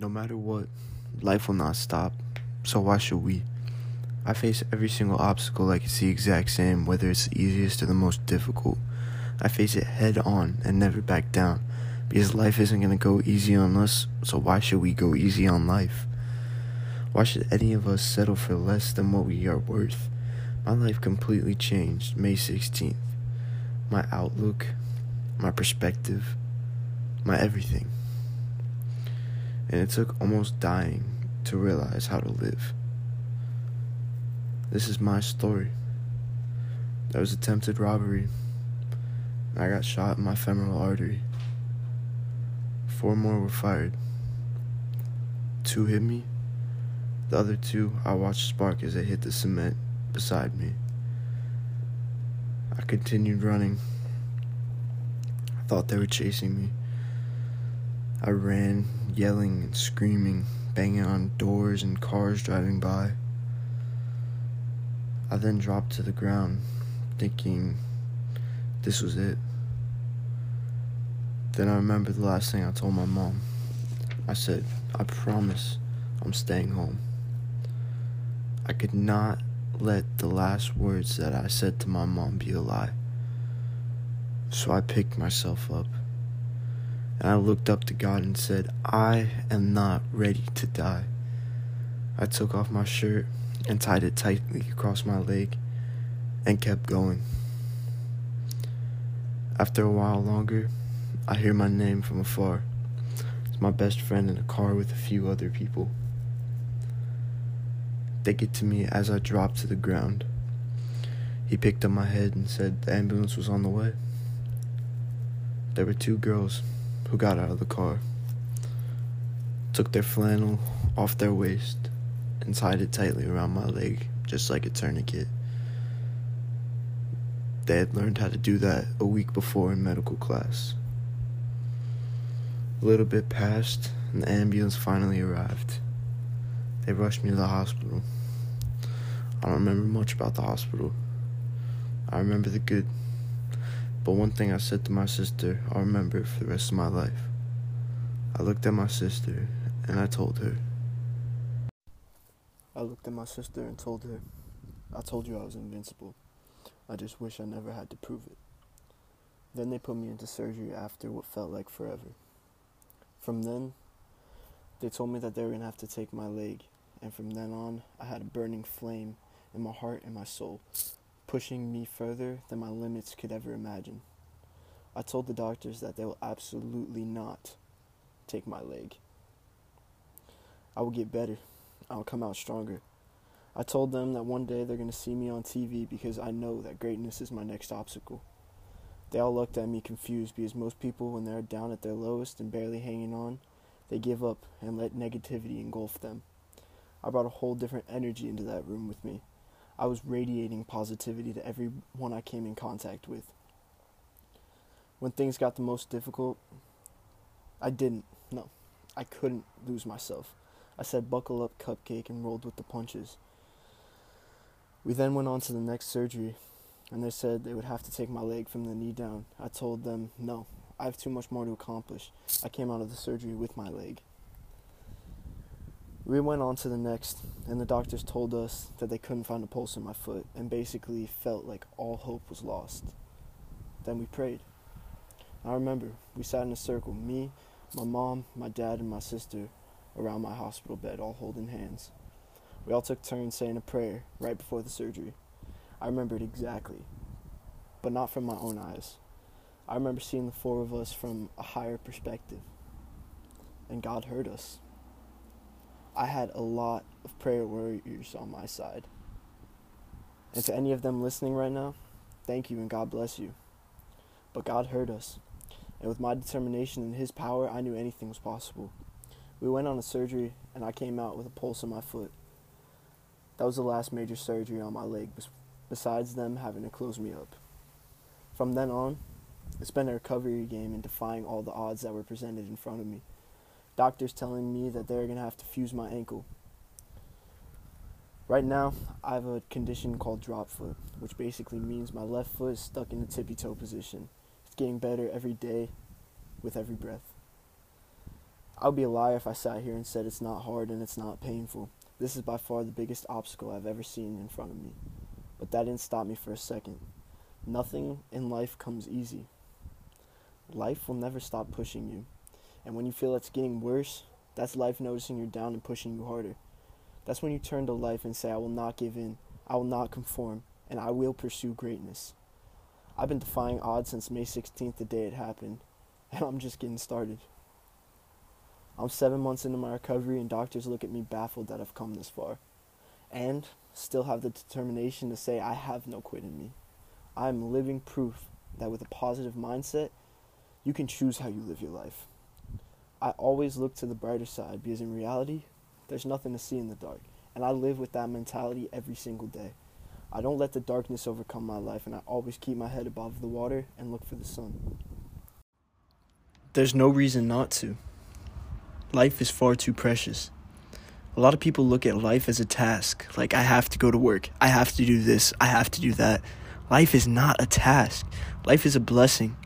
No matter what, life will not stop, so why should we? I face every single obstacle like it's the exact same, whether it's the easiest or the most difficult. I face it head on and never back down, because life isn't gonna go easy on us, so why should we go easy on life? Why should any of us settle for less than what we are worth? My life completely changed May 16th. My outlook, my perspective, my everything. And it took almost dying to realize how to live. This is my story. There was attempted robbery. I got shot in my femoral artery. Four more were fired. Two hit me. The other two I watched spark as they hit the cement beside me. I continued running. I thought they were chasing me. I ran, yelling and screaming, banging on doors and cars driving by. I then dropped to the ground, thinking this was it. Then I remembered the last thing I told my mom. I said, I promise I'm staying home. I could not let the last words that I said to my mom be a lie. So I picked myself up and I looked up to God and said, I am not ready to die. I took off my shirt and tied it tightly across my leg and kept going. After a while longer, I hear my name from afar. It's my best friend in a car with a few other people. They get to me as I drop to the ground. He picked up my head and said the ambulance was on the way. There were two girls who got out of the car, took their flannel off their waist, and tied it tightly around my leg, just like a tourniquet. They had learned how to do that a week before in medical class. A little bit passed, and the ambulance finally arrived. They rushed me to the hospital. I don't remember much about the hospital. I remember the good. But one thing I said to my sister, I'll remember for the rest of my life. I looked at my sister and I told her. I looked at my sister and told her, I told you I was invincible. I just wish I never had to prove it. Then they put me into surgery after what felt like forever. From then, they told me that they were going to have to take my leg, and from then on, I had a burning flame in my heart and my soul, pushing me further than my limits could ever imagine. I told the doctors that they will absolutely not take my leg. I will get better. I will come out stronger. I told them that one day they're going to see me on TV because I know that greatness is my next obstacle. They all looked at me confused because most people, when they're down at their lowest and barely hanging on, they give up and let negativity engulf them. I brought a whole different energy into that room with me. I was radiating positivity to everyone I came in contact with. When things got the most difficult, I didn't, no, I couldn't lose myself. I said, buckle up, cupcake, and rolled with the punches. We then went on to the next surgery, and they said they would have to take my leg from the knee down. I told them, no, I have too much more to accomplish. I came out of the surgery with my leg. We went on to the next, and the doctors told us that they couldn't find a pulse in my foot and basically felt like all hope was lost. Then we prayed. I remember we sat in a circle, me, my mom, my dad, and my sister, around my hospital bed, all holding hands. We all took turns saying a prayer right before the surgery. I remember it exactly, but not from my own eyes. I remember seeing the four of us from a higher perspective, and God heard us. I had a lot of prayer warriors on my side. And to any of them listening right now, thank you and God bless you. But God heard us. And with my determination and His power, I knew anything was possible. We went on a surgery, and I came out with a pulse in my foot. That was the last major surgery on my leg, besides them having to close me up. From then on, it's been a recovery game and defying all the odds that were presented in front of me. Doctors telling me that they're to have to fuse my ankle. Right now, I have a condition called drop foot, which basically means my left foot is stuck in the tippy toe position. It's getting better every day with every breath. I would be a liar if I sat here and said it's not hard and it's not painful. This is by far the biggest obstacle I've ever seen in front of me. But that didn't stop me for a second. Nothing in life comes easy. Life will never stop pushing you. And when you feel it's getting worse, that's life noticing you're down and pushing you harder. That's when you turn to life and say, I will not give in, I will not conform, and I will pursue greatness. I've been defying odds since May 16th, the day it happened, and I'm just getting started. I'm seven months into my recovery, and doctors look at me baffled that I've come this far, and still have the determination to say I have no quit in me. I am living proof that with a positive mindset, you can choose how you live your life. I always look to the brighter side because in reality, there's nothing to see in the dark, and I live with that mentality every single day. I don't let the darkness overcome my life, and I always keep my head above the water and look for the sun. There's no reason not to. Life is far too precious. A lot of people look at life as a task, like I have to go to work, I have to do this, I have to do that. Life is not a task, life is a blessing.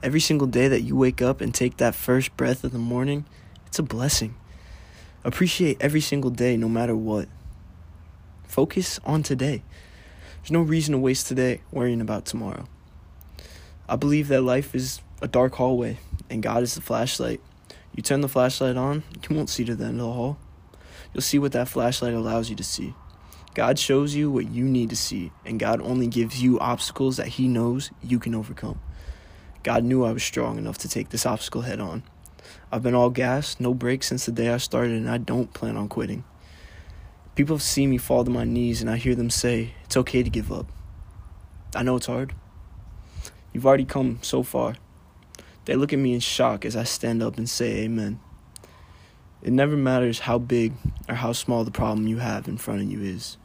Every single day that you wake up and take that first breath of the morning, it's a blessing. Appreciate every single day, no matter what. Focus on today. There's no reason to waste today worrying about tomorrow. I believe that life is a dark hallway, and God is the flashlight. You turn the flashlight on, you won't see to the end of the hall. You'll see what that flashlight allows you to see. God shows you what you need to see, and God only gives you obstacles that He knows you can overcome. God knew I was strong enough to take this obstacle head on. I've been all gas, no brakes since the day I started, and I don't plan on quitting. People have seen me fall to my knees, and I hear them say, It's okay to give up. I know it's hard. You've already come so far. They look at me in shock as I stand up and say amen. It never matters how big or how small the problem you have in front of you is.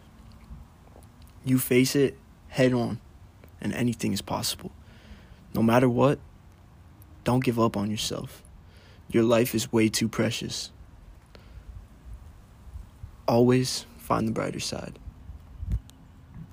You face it head on, and anything is possible. No matter what, don't give up on yourself. Your life is way too precious. Always find the brighter side.